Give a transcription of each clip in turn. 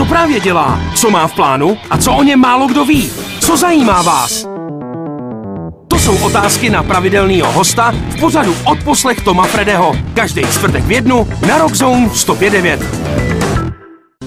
Co právě dělá? Co má v plánu? A co o něm málo kdo ví? Co zajímá vás? To jsou otázky na pravidelného hosta v pořadu Odposlech Toma Fredeho. Každý čtvrtek v jednu na Rockzone 105.9.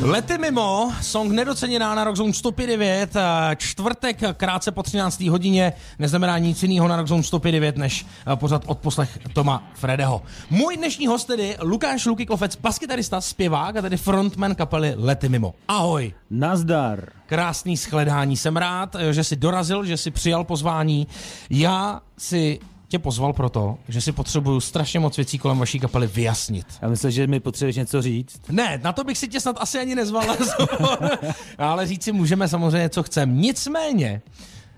Lety mimo, song nedoceněná na Rockzone 105.9, čtvrtek krátce po 13. hodině, neznamená nic jiného na Rockzone 105.9, než eh, pořad od poslech Toma Fredeho. Můj dnešní host tedy Lukáš Luky Kofec, baskytarista, zpěvák a tedy frontman kapely Lety mimo. Ahoj. Nazdar. Krásný shledání, jsem rád, eh, že jsi dorazil, že jsi přijal pozvání. Já si tě pozval proto, že si potřebuju strašně moc věcí kolem vaší kapely vyjasnit. Já myslím, že mi potřebuješ něco říct. Ne, na to bych si tě snad asi ani nezval, ale říct si můžeme samozřejmě, co chcem. Nicméně,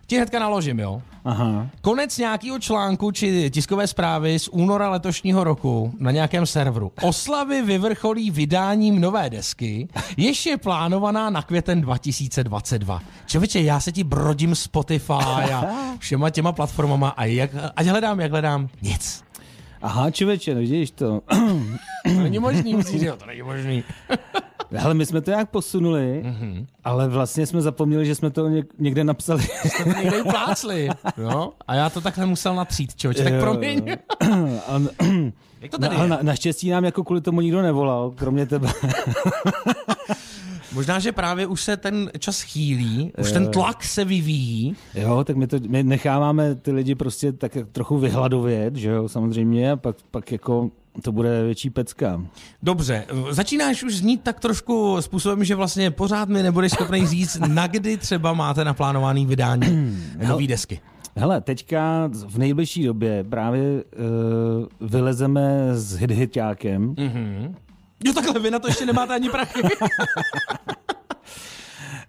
ti hnedka naložím, jo? Aha. Konec nějakého článku či tiskové zprávy z února letošního roku na nějakém serveru. Oslavy vyvrcholí vydáním nové desky, jež je plánovaná na květen 2022. Čověče, já se ti brodím Spotify a všema těma platformama a jak, ať hledám, jak hledám, nic. Aha, člověče, no vidíš to. to není možný, musíš, jo, to není možný. Ale my jsme to nějak posunuli, mm-hmm. ale vlastně jsme zapomněli, že jsme to někde napsali. Jste to někde plácli, jo? A já to takhle musel natřít, člověče, tak promiň. Jak to tady no, na, naštěstí nám jako kvůli tomu nikdo nevolal, kromě tebe. Možná, že právě už se ten čas chýlí, už ten tlak se vyvíjí. Jo, tak my, to, my necháváme ty lidi prostě tak trochu vyhladovět, že jo, samozřejmě, a pak, pak jako to bude větší pecka. Dobře, začínáš už znít tak trošku způsobem, že vlastně pořád mi nebudeš schopný říct, na kdy třeba máte naplánovaný vydání nové desky. Hele, teďka v nejbližší době právě uh, vylezeme s hit-hitákem. Mm-hmm. Jo, takhle, vy na to ještě nemáte ani prachy.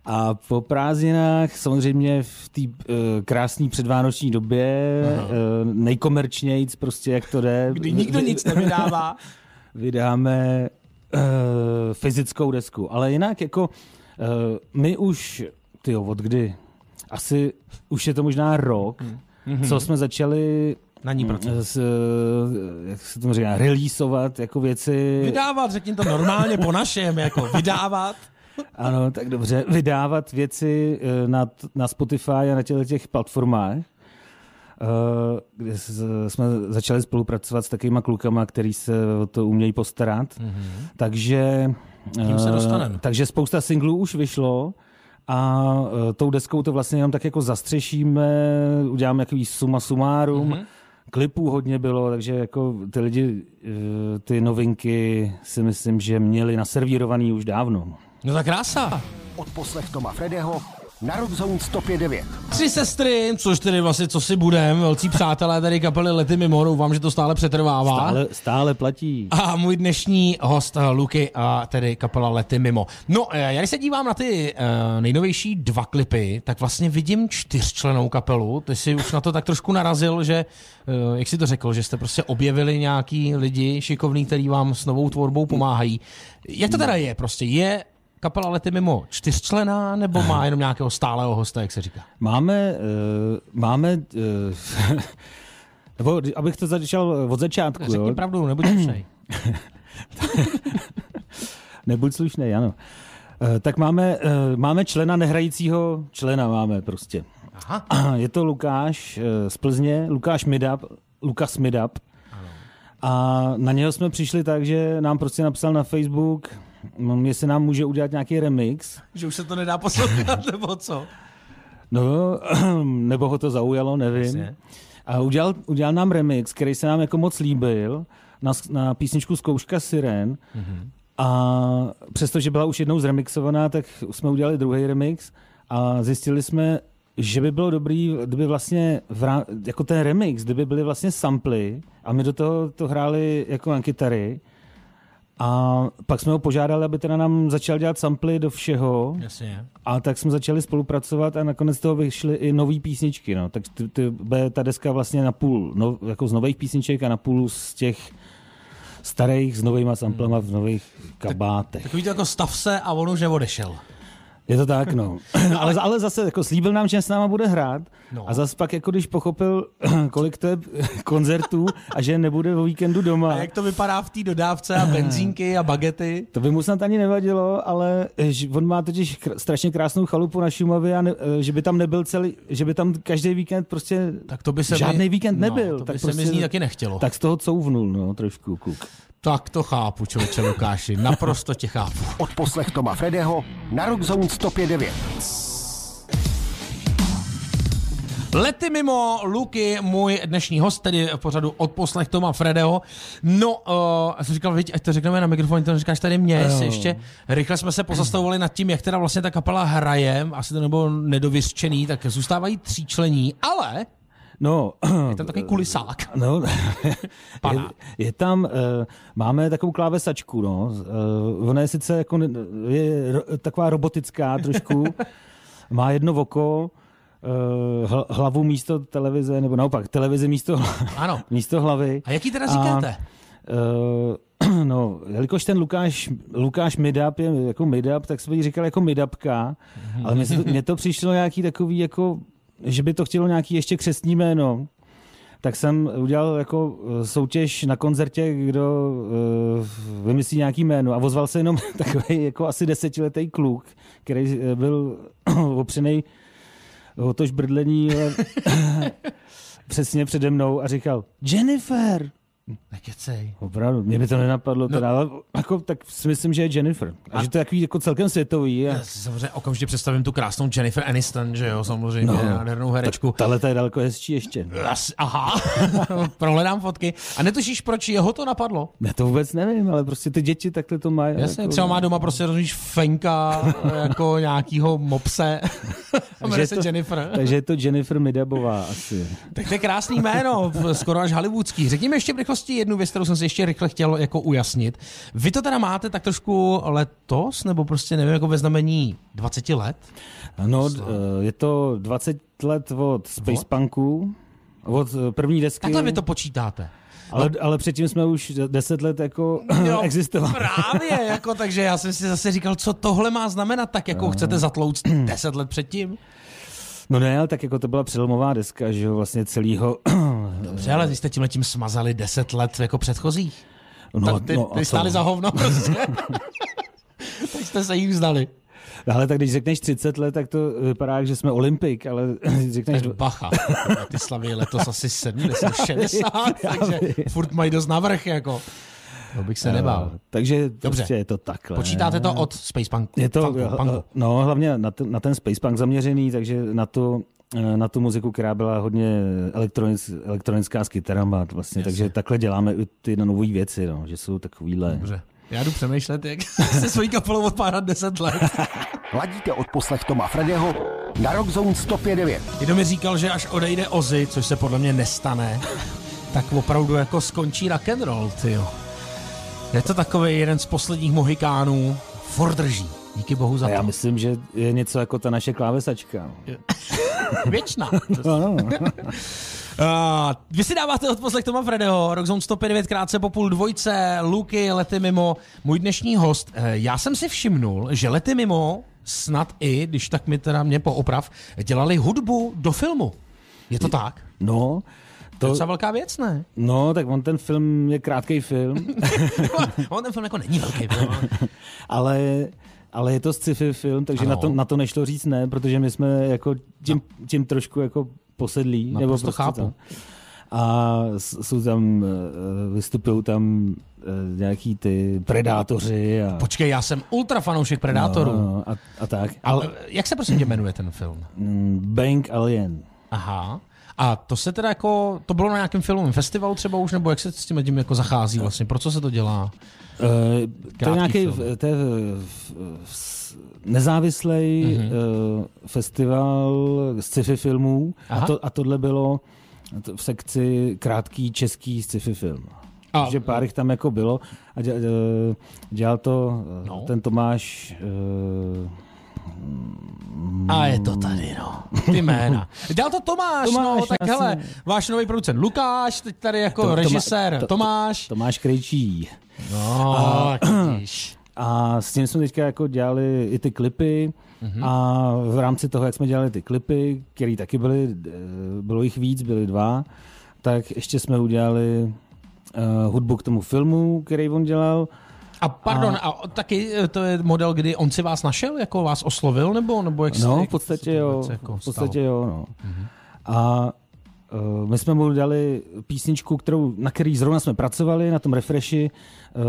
A po prázdninách samozřejmě v té uh, krásné předvánoční době uh, nejkomerčnějíc prostě, jak to jde. Kdy nikdo nic nevydává. Vydáme uh, fyzickou desku. Ale jinak jako uh, my už, ty od kdy? Asi už je to možná rok, mm-hmm. co jsme začali na ní S, jak se to říká, releaseovat jako věci. Vydávat, řekni to normálně po našem, jako vydávat. Ano, tak dobře. Vydávat věci eh, na, na Spotify a na těch, těch platformách, eh, kde jsme začali spolupracovat s takovýma klukama, který se o to umějí postarat. Mm-hmm. Takže, Tím se dostaneme. takže spousta singlů už vyšlo a tou deskou to vlastně jenom tak jako zastřešíme, uděláme takový suma sumárum. Mm-hmm klipů hodně bylo, takže jako ty lidi, ty novinky si myslím, že měli naservírovaný už dávno. No tak krása. Od poslech Toma Fredeho na Rockzone 105.9. Tři sestry, což tedy vlastně co si budem, velcí přátelé tady kapely Lety Mimo, doufám, že to stále přetrvává. Stále, stále platí. A můj dnešní host eh, Luky a tedy kapela Lety Mimo. No, eh, já když se dívám na ty uh, nejnovější dva klipy, tak vlastně vidím čtyřčlenou kapelu. Ty jsi už na to tak trošku narazil, že, uh, jak jsi to řekl, že jste prostě objevili nějaký lidi šikovní, kteří vám s novou tvorbou pomáhají. Jak to teda je? Prostě je kapela Lety mimo čtyřčlená, nebo má jenom nějakého stálého hosta, jak se říká? Máme, uh, máme, uh, nebo abych to začal od začátku. Řekni jo? pravdu, nebuď slušnej. nebuď slušnej, ano. Uh, tak máme, uh, máme člena nehrajícího člena, máme prostě. Aha. Je to Lukáš uh, z Plzně, Lukáš Midap, Lukas Midap. A na něho jsme přišli tak, že nám prostě napsal na Facebook, No, jestli nám může udělat nějaký remix. Že už se to nedá poslouchat, nebo co? No, nebo ho to zaujalo, nevím. A udělal, udělal nám remix, který se nám jako moc líbil, na, na písničku Zkouška Siren. Mm-hmm. A přestože byla už jednou zremixovaná, tak jsme udělali druhý remix a zjistili jsme, že by bylo dobrý, kdyby vlastně v, jako ten remix, kdyby byly vlastně samply a my do toho to hráli jako na kytary, a pak jsme ho požádali, aby teda nám začal dělat samply do všeho. Jasně. A tak jsme začali spolupracovat a nakonec z toho vyšly i nové písničky. No. Tak ty, ty, ta deska vlastně na půl no, jako z nových písniček a na půl z těch starých s novýma samplama v nových kabátech. Tak, takový to jako stav se a on už neodešel. Je to tak, no. ale, ale zase jako slíbil nám, že s náma bude hrát No. a zase pak jako když pochopil, kolik to je koncertů a že nebude o víkendu doma, A jak to vypadá v té dodávce a benzínky a bagety? to by mu snad ani nevadilo, ale on má totiž strašně krásnou chalupu na Šumavě a ne, eh, že by tam nebyl celý, že by tam každý víkend prostě Tak to by se žádný mi, víkend nebyl. No, to by tak se prostě, mi z ní taky nechtělo. Tak, z toho couvnul, no, trošku kluk. Tak to chápu, člověče Lukáši, naprosto tě chápu. Odposlech Toma Fredeho na Rockzone 105.9. Lety mimo, Luky, můj dnešní host, tedy v pořadu odposlech Toma Fredeho. No, uh, já jsem říkal, viď, ať to řekneme na mikrofon, to říkáš tady mě, Jo. ještě rychle jsme se pozastavovali nad tím, jak teda vlastně ta kapela hraje, asi to nebylo nedovyřčený, tak zůstávají tříčlení, ale No, je tam takový kulisák. No, je, je tam, uh, máme takovou klávesačku, no. Uh, ona je sice jako, je ro, taková robotická trošku, má jedno oko, uh, hl, hlavu místo televize, nebo naopak, televize místo, Ano. místo hlavy. A jaký teda říkáte? Uh, no, jelikož ten Lukáš, Lukáš Midap je jako Midap, tak jsme jí říkal jako Midapka, ale mně, se to, mně to přišlo nějaký takový jako, že by to chtělo nějaký ještě křestní jméno. Tak jsem udělal jako eh, soutěž na koncertě, kdo uh, vymyslí nějaký jméno a ozval se jenom takový jako asi desetiletý kluk, který eh, byl opřený o tož brdlení přesně přede mnou a říkal Jennifer, Nekecej. Opravdu, mě by to nenapadlo, teda, ale jako, tak si myslím, že je Jennifer. A, že to je takový jako celkem světový. A... Já si samozřejmě okamžitě představím tu krásnou Jennifer Aniston, že jo, samozřejmě, no, nádhernou herečku. Tahle to je daleko hezčí ještě. As, aha, prohledám fotky. A netušíš, proč jeho to napadlo? Já to vůbec nevím, ale prostě ty děti takhle to mají. Jasně, jako... třeba má doma prostě, rozumíš, fenka jako nějakýho mopse. A je se to- Jennifer. Takže je to Jennifer Midabová asi. Tak to je krásný jméno, skoro až hollywoodský. Řekni mi ještě v rychlosti jednu věc, kterou jsem si ještě rychle chtěl jako ujasnit. Vy to teda máte tak trošku letos, nebo prostě nevím, jako ve znamení 20 let? No, eh, je to 20 let od Space Punku, od eh, první desky. Takhle vy to počítáte. ale, ale předtím jsme už 10 let jako Jo, existovali. Právě, jako, takže já jsem si zase říkal, co tohle má znamenat, tak jako chcete zatlouct 10 let předtím? No ne, ale tak jako to byla přelomová deska, že jo, vlastně celýho... Dobře, ale vy jste tímhle tím smazali 10 let jako předchozích. No, tak ty, no, ty stáli co? za hovno prostě. tak jste se jich vzdali. Ale tak když řekneš 30 let, tak to vypadá, že jsme olympik, ale řekneš... Tak bacha, ty slaví letos asi 70, 60, takže furt mají dost navrch, jako. To bych se nebál. Takže Dobře. prostě je to takhle. Počítáte to od Space Punk? Je to, punku, punku. no hlavně na, ten, na ten space punk zaměřený, takže na eh, na tu muziku, která byla hodně elektronic, elektronická s kytarama vlastně, takže takhle děláme i ty nové věci, no, že jsou takovýhle. Dobře. Já jdu přemýšlet, jak se svojí kapelou odpárat 10 let. Ladíte odposlech Toma Fredeho na Rockzone 105.9. Kdo mi říkal, že až odejde Ozzy, což se podle mě nestane, tak opravdu jako skončí rock and roll, tyjo. Je to takový jeden z posledních mohikánů. Ford drží. Díky bohu za A já to. myslím, že je něco jako ta naše klávesačka. Věčná. No, no. Uh, vy si dáváte odposlech Toma Fredeho, Rockzone 105 krátce po půl dvojce, Luky, Lety mimo, můj dnešní host. Uh, já jsem si všimnul, že Lety mimo snad i, když tak mi teda mě pooprav, dělali hudbu do filmu. Je to tak? no, To je to, docela velká věc, ne? no, tak on ten film je krátký film, On ten film jako není velký. film, ale- ale, je to sci-fi film, takže Ano. na to, na to nešlo říct ne, protože my jsme jako tím, tím trošku jako posedlí. nebo Naprosto prostě chápu. To. A jsou tam, eh, vystupují tam eh, nějaký ty predátoři a, Počkej, já jsem ultra fanoušek Predátorů. No, no, a, a tak. Ale jak se prosím tě jmenuje ten film? Mm, Bank Alien. Aha. A to se teda jako, to bylo na nějakém filmovém festivalu třeba už, nebo jak se s tím tím jako zachází vlastně? Pro co se to dělá? Uh, to je nějaký film. to je nezávislý Mhm. mm-hmm. uh, festival sci-fi filmů Aha. a, to, a tohle bylo v sekci krátký český sci-fi film. A- Takže pár jich tam jako bylo a dělal, to No. no. ten Tomáš uh, A je to tady, no. Ty jména. Dělal to Tomáš, Tomáš, no, tak jasně. hele, váš nový producent Lukáš, teď tady jako To- režisér to- to- Tomáš. Tomáš Krejčí. No, vidíš. a s tím jsme teďka jako dělali i ty klipy mm-hmm. a v rámci toho, jak jsme dělali ty klipy, které taky byly, eh, bylo jich víc, byly dva, tak ještě jsme udělali uh, hudbu k tomu filmu, který on dělal. A pardon, a... a taky eh, to je model, kdy on si vás našel, jako vás oslovil, nebo, nebo jak No, v podstatě jo, jako v podstatě jo, no. Mm-hmm. A uh, my jsme mu dali písničku, kterou, na který zrovna jsme pracovali, na tom refreshi, uh,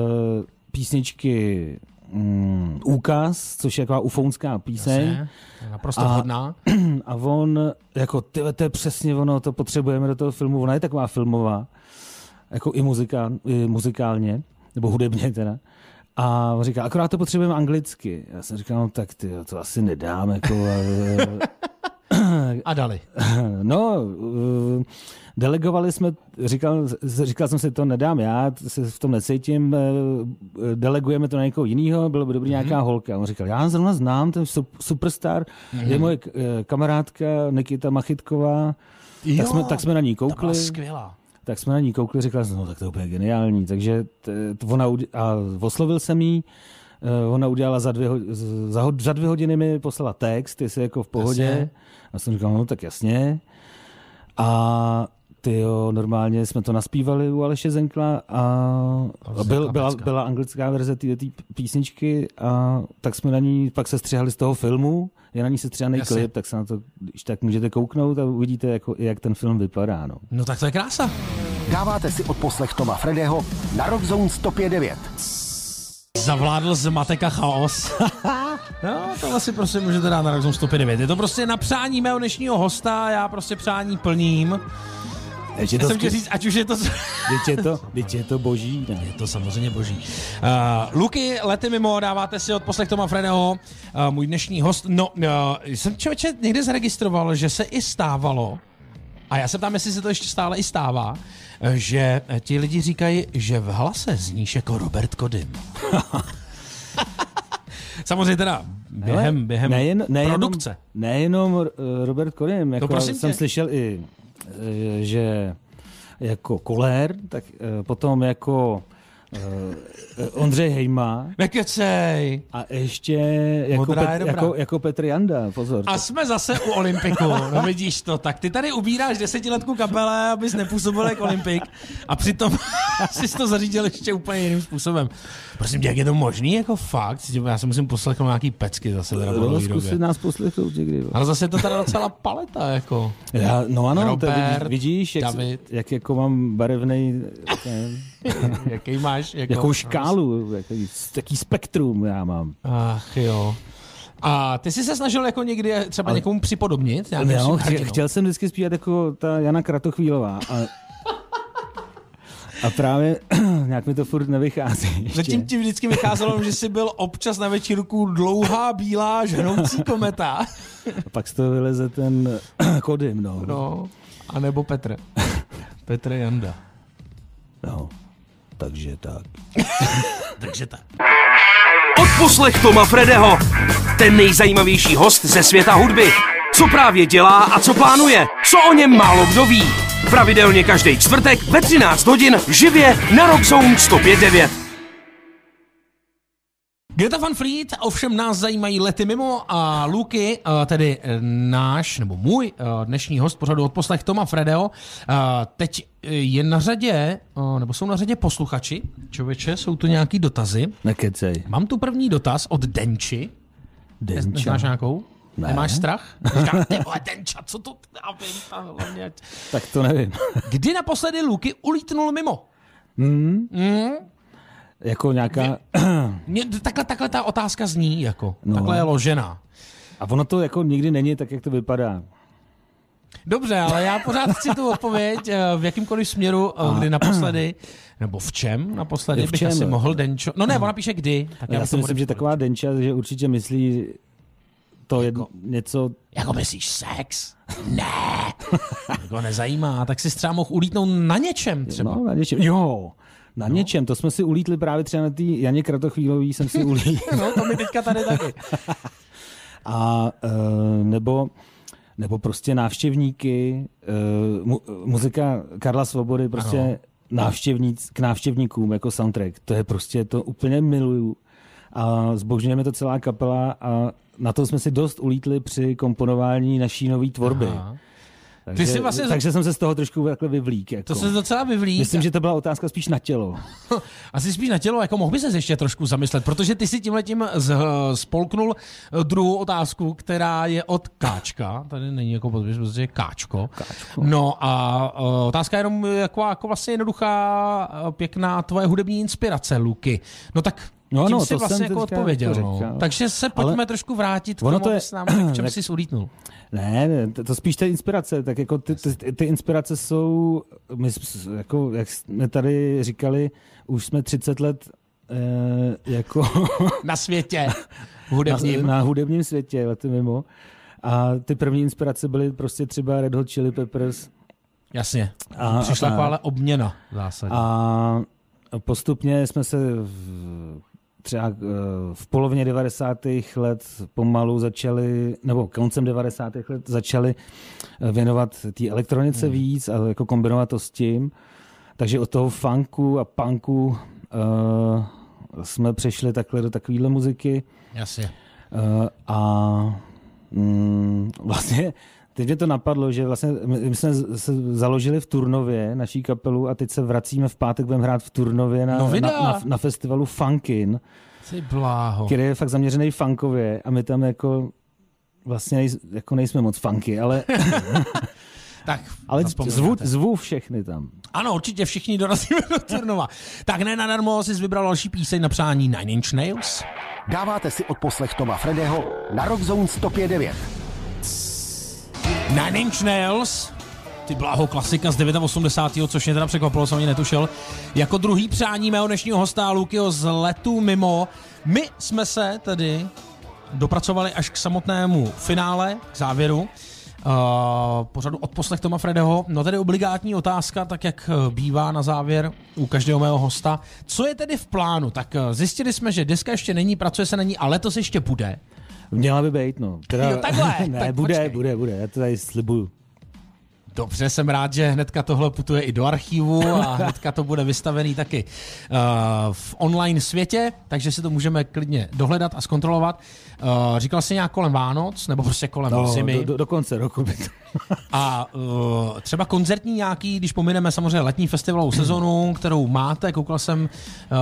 písničky um, Úkaz, což je taková ufounská píseň. Jasně, naprosto a, vhodná. A on, jako, ty, to je přesně ono, to potřebujeme do toho filmu, ona je taková filmová, jako i, muzika, i muzikálně, nebo hudebně teda. A on říká, akorát to potřebujeme anglicky. Já jsem říkal, no tak ty, to asi nedám. Jako, a dali. No, eh, delegovali jsme, říkal, říkal jsem si, to nedám já, se v tom necítím, eh, delegujeme to na někoho jiného, bylo by dobrý mm-hmm. nějaká holka. On říkal, já zrovna znám, ten superstar, mm-hmm. je moje eh, kamarádka Nikita Machitková, jo, tak, jsme, tak jsme na ní koukli. To skvělá tak jsme na ní koukli, říkal jsem, no tak to je úplně geniální. Takže t, t, ona, a oslovil jsem jí, uh, ona udělala za dvě, za, za dvě hodiny mi poslala text, jestli jako v pohodě. Jasně. A jsem říkal, no tak jasně. A ty jo, normálně jsme to naspívali u Aleše Zenkla a byl, byla, byla anglická verze té písničky a tak jsme na ní pak se střihali z toho filmu, je na ní se střihaný klip, tak se na to, když tak můžete kouknout a uvidíte, jako, jak ten film vypadá. No. no tak to je krása. Dáváte si odposlech Toma Fredeho na Rock Zone 105.9. Zavládl zmatek a chaos. no, to asi prostě můžete dát na Rock Zone 105.9. Je to prostě na přání mého dnešního hosta, já prostě přání plním. Teď je to jsem chtěl říct, ať už je to... Teď je to, teď je to boží. Ne? Je to samozřejmě boží. Uh, Luky, lety mimo, dáváte si od poslech Toma Fredeho, uh, můj dnešní host. No, uh, jsem člověče někde zaregistroval, že se i stávalo, a já se ptám, jestli se to ještě stále i stává, že ti lidi říkají, že v hlase zníš jako Robert Kodym. Samozřejmě teda během, během nejen, nejenom, produkce. Nejenom Robert Kodym, jako no, jsem tě. slyšel i Eh, že jako Kolér, tak eh, potom jako Uh, Ondřej Hejma. Nekecej. A ještě jako, Pet, jako, jako Petr Janda, pozor. A jsme zase u Olympiku, no vidíš to. Tak ty tady ubíráš desetiletku kapele, abys nepůsobil jako Olympik a přitom jsi to zařídil ještě úplně jiným způsobem. Prosím tě, jak je to možný, jako fakt? Já se musím poslechnout nějaký pecky zase. Teda no, zkusit nás poslechnout někdy. Ale zase je to teda docela paleta, jako. Já, no ano, Robert, vidíš, jak, David. jak jako mám barevný... Jaký máš? Jako, Jakou škálu, jaký, jaký spektrum já mám. Ach jo. A ty jsi se snažil jako někdy třeba Ale... někomu připodobnit? Jo, chtěl, chtěl jsem vždycky zpívat jako ta Jana Kratochvílová. A... A právě nějak mi to furt nevychází. Ještě. Zatím ti vždycky vycházelo, že jsi byl občas na večírku dlouhá, bílá, žhnoucí kometa. A pak z toho vyleze ten Kodym, no. No, a nebo Petr. Petr Janda. No. Takže tak. Takže tak. Odposlech Toma Fredeho. Ten nejzajímavější host ze světa hudby. Co právě dělá a co plánuje. Co o něm málo kdo ví. Pravidelně každý čtvrtek ve 13 hodin živě na Rockzone 105.9. Greta Van Fleet, ovšem nás zajímají lety mimo a Luky, eh, tedy eh, náš, nebo můj eh, dnešní host pořadu od poslech Toma Fredeo, teď je na řadě, nebo jsou na řadě posluchači. Čověče, jsou tu nějaký dotazy. Nekecej. Mám tu první dotaz od Denči. Denča. Neznáš nějakou? Ne. Nemáš strach? Říkám, Denča, co to... tak to nevím. Kdy naposledy Luky ulítnul mimo? Mm. Mm. Jako nějaká... Mě, takhle, takhle ta otázka zní, jako. No. Takhle je ložená. A ono to jako nikdy není tak, jak to vypadá. Dobře, ale já pořád chci tu odpověď eh, v jakýmkoliv směru, eh, kdy naposledy, nebo v čem naposledy v čem? bych asi mohl Denčo... No ne, ona píše kdy. Tak já, já si myslím, že taková Denča, že určitě myslí to je jako, něco... Jako myslíš sex? Ne. jako nezajímá, tak si třeba mohl ulítnout na něčem třeba. No, na něčem. Jo. Na no. něčem, to jsme si ulítli právě třeba na té Janě Kratochvílový jsem si ulítl. no, to mi teďka tady taky. A uh, nebo, nebo prostě návštěvníky, uh, mu, muzika Karla Svobody, prostě návštěvníc, k návštěvníkům jako soundtrack. To je prostě, to úplně miluju. a zbožňujeme to celá kapela a na to jsme si dost ulítli při komponování naší nové tvorby. Aha. Takže, Ty jsi vlastně... takže jsem se z toho trošku takhle vyvlík. Jako. To se docela vyvlík. Myslím, že to byla otázka spíš na tělo. Asi spíš na tělo, jako mohl by se ještě trošku zamyslet, protože ty si tímhle tím spolknul eh, druhou otázku, která je od Káčka. Tady není jako podpis, protože je Káčko. Káčko. No a uh, otázka je jenom jako, jako vlastně jednoduchá, eh, pěkná tvoje hudební inspirace, Luky. No tak No, tím no, si to vlastně jako odpověděl. No. Takže se pojďme Ale trošku vrátit k tomu, to je... nám, k čem jsi ulítnul. Ne, to, to spíš ta inspirace, tak jako ty, ty, ty inspirace jsou, my, jako, jak jsme tady říkali, už jsme 30 let eh, jako... na světě hudebním. Na, na hudebním světě, lety mimo. A ty první inspirace byly prostě třeba Red Hot Chili Peppers. Jasně. A, Přišla a, ale obměna v zásadě. A postupně jsme se třeba eh, v polovině 90. let pomalu začali, nebo koncem 90. let začali eh, věnovat té elektronice hmm. víc a jako kombinovat to s tím. Takže od toho funku a punku uh, jsme přešli takhle do takovéhle muziky. Jasně. Uh, a mm, vlastně teď mě to napadlo, že vlastně my jsme se založili v Turnově naší kapelu a teď se vracíme v pátek, budeme hrát v Turnově na, no na, na, na festivalu Funkin. Ty bláho. Který je fakt zaměřený funkově a my tam jako vlastně nej, jako nejsme moc funky, ale... tak ale zvu, zvu všechny tam. Ano, určitě všichni dorazíme do Turnova. tak ne nadarmo jsi vybral další píseň na přání Nine Inch Nails. Dáváte si odposlech Toma Fredeho na Rock Zone 105.9. Nine Inch Nails, ty bláho klasika z 89. což mě teda překvapilo, jsem ani netušil. Jako druhý přání mého dnešního hosta Lukyho z letu mimo. My jsme se tedy dopracovali až k samotnému finále, k závěru. Uh, pořadu od poslech Toma Fredeho. No tedy obligátní otázka, tak jak eh, bývá na závěr u každého mého hosta. Co je tedy v plánu? Tak uh, zjistili jsme, že deska ještě není, pracuje se na ní, ale letos ještě bude. Měla by být, no. Teda, jo, takhle. ne, tak bude, počkej. bude, bude, já to tady slibuju. Dobře, jsem rád, že hnedka tohle putuje i do archivu a hnedka to bude vystavený taky uh, v online světě, takže si to můžeme klidně dohledat a zkontrolovat. Uh, říkal jsi nějak kolem Vánoc, nebo prostě kolem no, zimy? Do, do, do konce roku by to. a uh, třeba koncertní nějaký, když pomineme samozřejmě letní festivalovou sezonu, kterou máte, koukal jsem,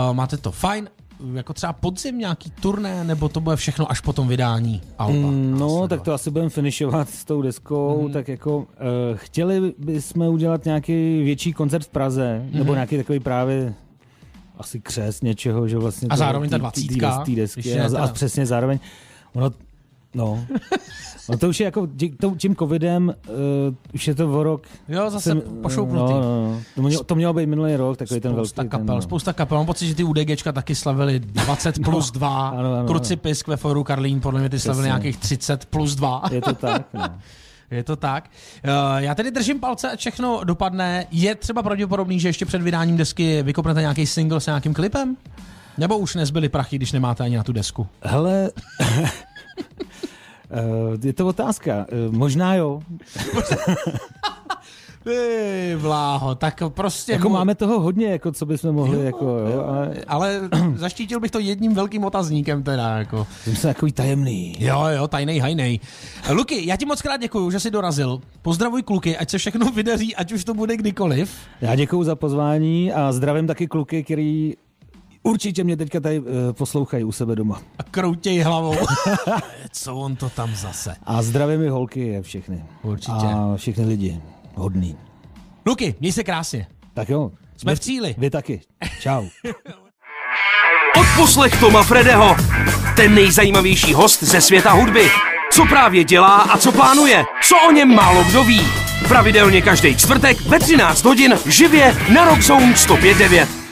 uh, máte to fajn, jako třeba podzim nějaký turné, nebo to bude všechno až po tom vydání alba? Mm, no, tak to asi budeme finishovat s tou deskou, mm. tak jako uh, chtěli bychom udělat nějaký větší koncert v Praze, mm. nebo nějaký takový právě asi křes něčeho, že vlastně... A zároveň ta dvacítka. Tý, tý desky, a, a přesně zároveň. Ono, No. no to už je jako tím covidem, uh, už je to o rok. Jo, zase jsem, pošoupnutý. No, no, no. To, mělo, to mělo být minulý rok, takový spousta ten velký. Kapel, ten, no. Spousta kapel, mám pocit, že ty UDGčka taky slavili 20 no, plus 2, ano, ano, Krucipisk ve foru Karlín, podle mě ty slavili nějakých 30 plus 2. Je to tak, no. Je to tak. Uh, já tedy držím palce a všechno dopadne. Je třeba pravděpodobný, že ještě před vydáním desky vykopnete nějaký single s nějakým klipem? Nebo už nezbyly prachy, když nemáte ani na tu desku? Hele, Uh, je to otázka. Uh, možná jo. Ty vláho, tak prostě... Jako mu... máme toho hodně, jako co bychom mohli, jo, jako, jo, ale... ale zaštítil bych to jedním velkým otazníkem teda, jako. Jsem se takový tajemný. Jo, jo, tajnej, hajnej. Luky, já ti moc krát děkuju, že jsi dorazil. Pozdravuj kluky, ať se všechno vydaří, ať už to bude kdykoliv. Já děkuju za pozvání a zdravím taky kluky, který Určitě mě teďka tady uh, poslouchají u sebe doma. A kroutěj hlavou. Co on to tam zase? A zdravím mi holky všechny. Určitě. A všechny lidi. Hodný. Luky, měj se krásně. Tak jo. Jsme vy, v cíli. Vy taky. Čau. Odposlech Toma Fredeho. Ten nejzajímavější host ze světa hudby. Co právě dělá a co plánuje. Co o něm málo kdo ví. Pravidelně každý čtvrtek ve 13 hodin živě na Rockzone 105.9.